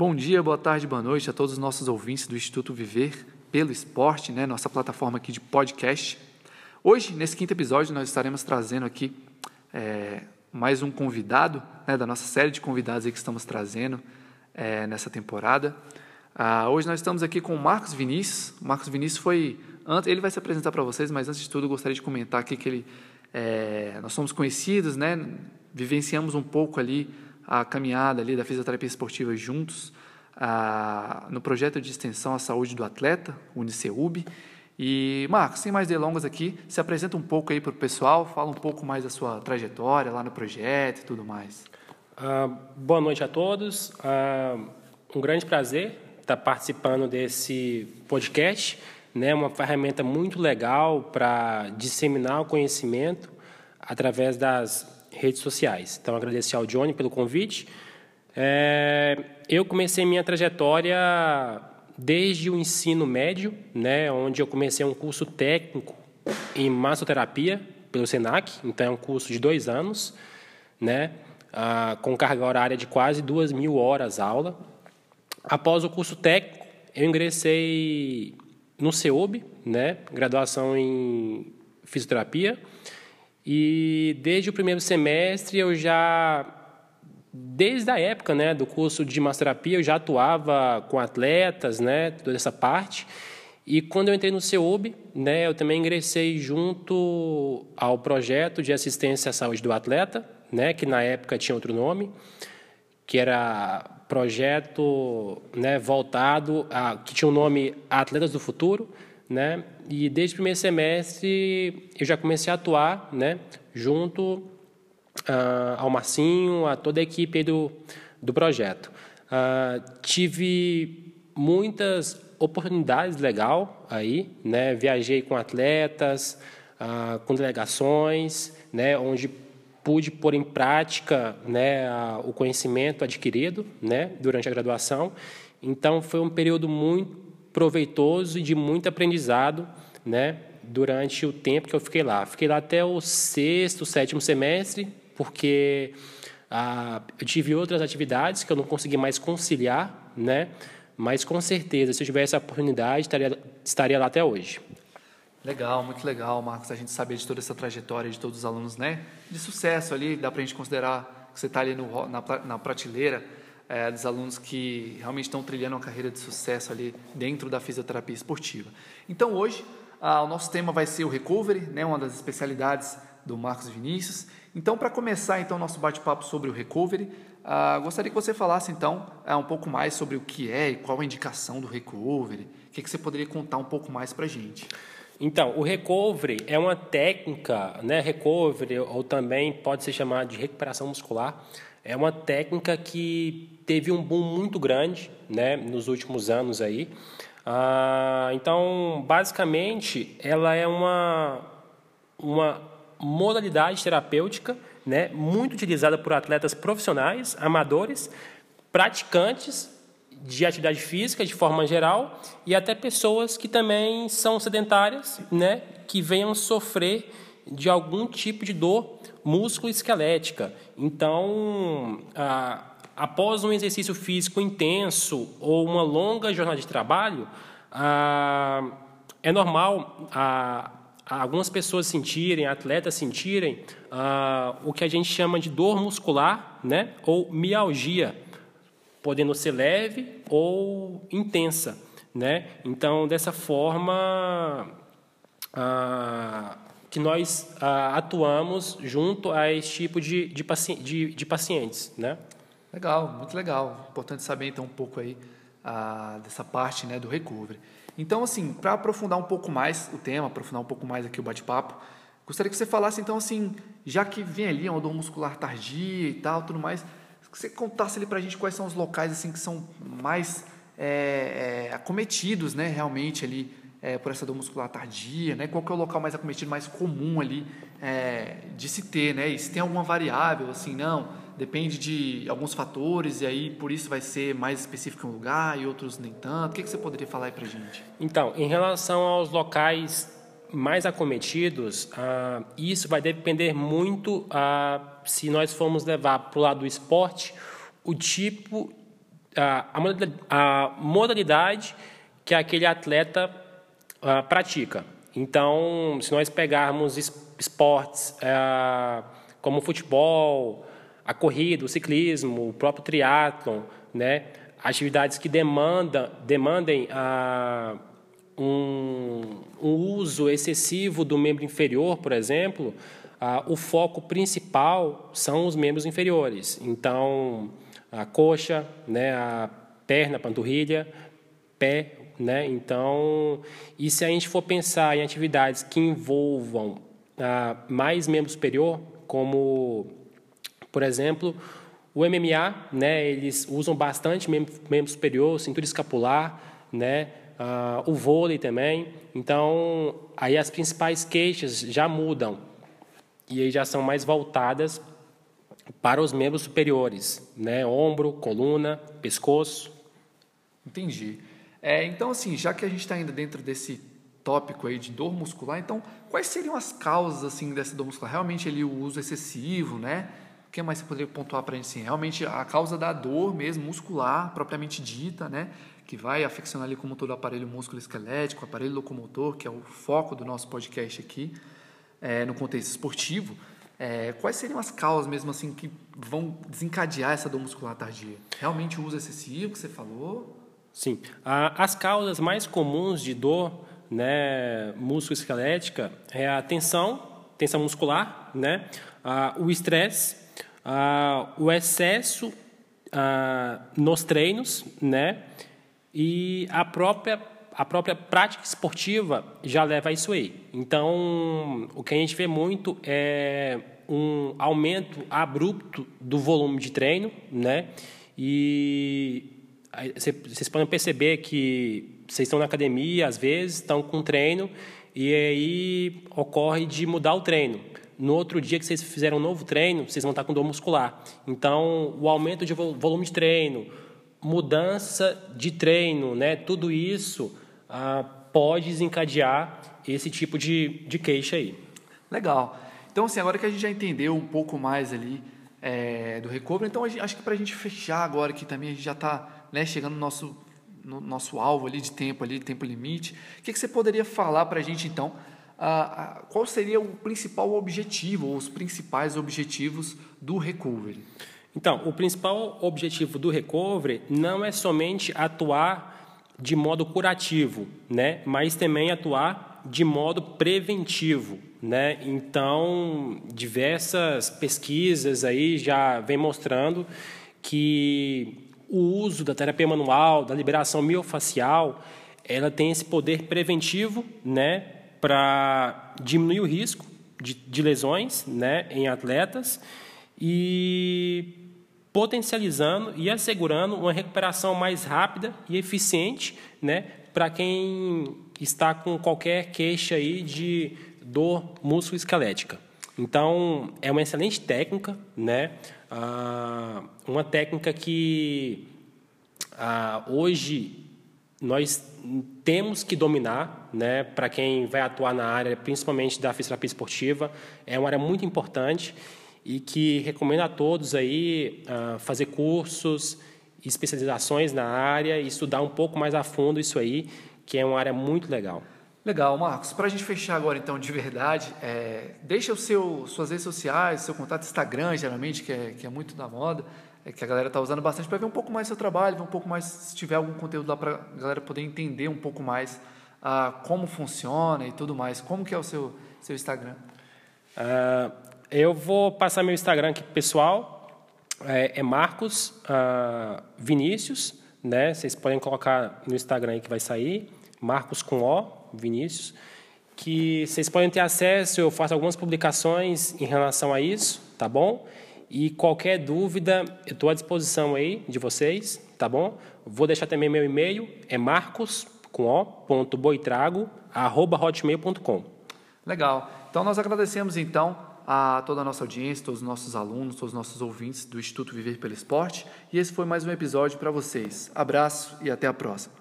Bom dia, boa tarde, boa noite a todos os nossos ouvintes do Instituto Viver pelo Esporte, né, nossa plataforma aqui de podcast. Hoje, nesse quinto episódio, nós estaremos trazendo aqui é, mais um convidado né, da nossa série de convidados que estamos trazendo é, nessa temporada. Ah, hoje nós estamos aqui com o Marcos Vinícius. O Marcos Vinícius foi. Ele vai se apresentar para vocês, mas antes de tudo, gostaria de comentar aqui que ele, é, nós somos conhecidos, né, vivenciamos um pouco ali a caminhada ali da fisioterapia esportiva juntos, no projeto de extensão à saúde do atleta, Uniceub. E, Marcos, sem mais delongas aqui, se apresenta um pouco aí para o pessoal, fala um pouco mais da sua trajetória lá no projeto e tudo mais. Ah, boa noite a todos. Ah, um grande prazer estar participando desse podcast, né? Uma ferramenta muito legal para disseminar o conhecimento através das redes sociais. Então, agradecer ao Johnny pelo convite. É, eu comecei minha trajetória desde o ensino médio, né, onde eu comecei um curso técnico em massoterapia pelo Senac, então é um curso de dois anos, né, ah, com carga horária de quase duas mil horas aula. Após o curso técnico, eu ingressei no CEUB, né, graduação em fisioterapia, e desde o primeiro semestre eu já, desde a época né, do curso de massoterapia, eu já atuava com atletas, né, toda essa parte. E quando eu entrei no CEUB, né, eu também ingressei junto ao projeto de assistência à saúde do atleta, né, que na época tinha outro nome, que era projeto né, voltado a que tinha o nome Atletas do Futuro, né? E desde o primeiro semestre eu já comecei a atuar, né? Junto ao Marcinho, a toda a equipe do, do projeto. Tive muitas oportunidades legal aí, né? Viajei com atletas, com delegações, né? Onde pude pôr em prática, né? o conhecimento adquirido, né? Durante a graduação. Então foi um período muito proveitoso e de muito aprendizado, né? Durante o tempo que eu fiquei lá. Fiquei lá até o sexto, sétimo semestre, porque ah, eu tive outras atividades que eu não consegui mais conciliar, né? Mas com certeza, se eu tivesse a oportunidade, estaria, estaria lá até hoje. Legal, muito legal, Marcos, a gente saber de toda essa trajetória de todos os alunos, né? De sucesso ali, dá para a gente considerar que você está ali no, na, na prateleira é, dos alunos que realmente estão trilhando uma carreira de sucesso ali dentro da fisioterapia esportiva. Então hoje ah, o nosso tema vai ser o recovery, né, uma das especialidades do Marcos Vinícius. Então para começar então nosso bate-papo sobre o recovery, ah, gostaria que você falasse então ah, um pouco mais sobre o que é e qual a indicação do recovery. O que, que você poderia contar um pouco mais para a gente? Então, o recovery é uma técnica, né, recovery, ou também pode ser chamado de recuperação muscular, é uma técnica que teve um boom muito grande né, nos últimos anos aí. Ah, então, basicamente, ela é uma, uma modalidade terapêutica né, muito utilizada por atletas profissionais, amadores, praticantes de atividade física de forma geral e até pessoas que também são sedentárias, né, que venham sofrer de algum tipo de dor músculo-esquelética. Então, a, após um exercício físico intenso ou uma longa jornada de trabalho, a, é normal a, algumas pessoas sentirem, atletas sentirem o que a gente chama de dor muscular, né, ou mialgia, podendo ser leve ou intensa, né? Então, dessa forma, que nós ah, atuamos junto a esse tipo de, de, paci de, de, pacientes, né? Legal, muito legal. Importante saber então um pouco aí ah, dessa parte né, do recovery. Então, assim, para aprofundar um pouco mais o tema, aprofundar um pouco mais aqui o bate-papo, gostaria que você falasse então assim, já que vem ali uma dor muscular tardia e tal, tudo mais, que você contasse ali para a gente quais são os locais assim que são mais é, é, acometidos, né, realmente ali é, por essa dor muscular tardia, né? Qual que é o local mais acometido, mais comum ali é, de se ter, né? E se tem alguma variável, assim, não, depende de alguns fatores e aí por isso vai ser mais específico um lugar e outros nem tanto. O que, que você poderia falar aí pra gente? Então, em relação aos locais mais acometidos, ah, isso vai depender muito, ah, se nós formos levar para o lado do esporte, o tipo a, a modalidade que aquele atleta uh, pratica. Então, se nós pegarmos esportes uh, como futebol, a corrida, o ciclismo, o próprio triatlon, né, atividades que demandam, demandem uh, um, um, uso excessivo do membro inferior, por exemplo, o foco principal são os membros inferiores. Então, a coxa, né, a perna, a panturrilha, pé, né? Então, e se a gente for pensar em atividades que envolvam ah, mais membro superior, como, por exemplo, o MMA, né? Eles usam bastante membro, membro superior, cintura escapular, né? Ah, o vôlei também. Então, aí as principais queixas já mudam e aí já são mais voltadas para os membros superiores, né? Ombro, coluna, pescoço. Entendi. É, então, assim, já que a gente está ainda dentro desse tópico aí de dor muscular, então, quais seriam as causas, assim, dessa dor muscular? Realmente ele o uso excessivo, né? O que mais você poderia pontuar para a gente, assim? Realmente a causa da dor mesmo, muscular, propriamente dita, né? Que vai afeccionar ali como todo o aparelho músculo esquelético, aparelho locomotor, que é o foco do nosso podcast aqui, é, no contexto esportivo. É, quais seriam as causas mesmo assim que vão desencadear essa dor muscular tardia? Realmente o uso excessivo que você falou? Sim. As causas mais comuns de dor né, musculoesquelética é a tensão, tensão muscular, né, o estresse, o excesso nos treinos, né, e a própria a própria prática esportiva já leva a isso aí. Então, o que a gente vê muito é um aumento abrupto do volume de treino, né? E vocês podem perceber que vocês estão na academia, às vezes, estão com treino, e aí ocorre de mudar o treino. No outro dia que vocês fizeram um novo treino, vocês vão estar com dor muscular. Então, o aumento de volume de treino, mudança de treino, né? tudo isso ah, pode desencadear esse tipo de, de queixa aí. Legal. Então, assim, agora que a gente já entendeu um pouco mais ali é, do recovery, então gente, acho que para a gente fechar agora que também a gente já está né, chegando no nosso, no nosso alvo ali de tempo, ali, tempo limite, o que, que você poderia falar para a gente, então, qual seria o principal objetivo, ou os principais objetivos do recovery? Então, o principal objetivo do recovery não é somente atuar de modo curativo, né? mas também atuar de modo preventivo. Né? Então, diversas pesquisas aí já vem mostrando que o uso da terapia manual, da liberação miofacial, ela tem esse poder preventivo né? Para diminuir o risco de, de lesões né? em atletas e potencializando e assegurando uma recuperação mais rápida e eficiente, né, para quem está com qualquer queixa aí de dor musculoesquelética. Então, é uma excelente técnica, né? Ah, uma técnica que ah, hoje nós temos que dominar, né? Para quem vai atuar na área, principalmente da fisioterapia esportiva, é uma área muito importante e que recomendo a todos aí uh, fazer cursos, especializações na área e estudar um pouco mais a fundo isso aí, que é uma área muito legal. Legal, Marcos. Para a gente fechar agora, então, de verdade, é, deixa o seu, suas redes sociais, seu contato Instagram, geralmente, que é, que é muito da moda, é, que a galera está usando bastante, para ver um pouco mais seu trabalho, ver um pouco mais, se tiver algum conteúdo lá para a galera poder entender um pouco mais uh, como funciona e tudo mais. Como que é o seu, seu Instagram? Uh, eu vou passar meu Instagram aqui pessoal. É, é Marcos uh, Vinícius, né? Vocês podem colocar no Instagram aí que vai sair. Marcos com O, Vinícius. Que vocês podem ter acesso, eu faço algumas publicações em relação a isso, tá bom? E qualquer dúvida, eu estou à disposição aí de vocês, tá bom? Vou deixar também meu e-mail, é marcos com o, ponto boitrago, arroba hotmail.com. Legal. Então nós agradecemos então a toda a nossa audiência, todos os nossos alunos, todos os nossos ouvintes do Instituto Viver pelo Esporte. E esse foi mais um episódio para vocês. Abraço e até a próxima.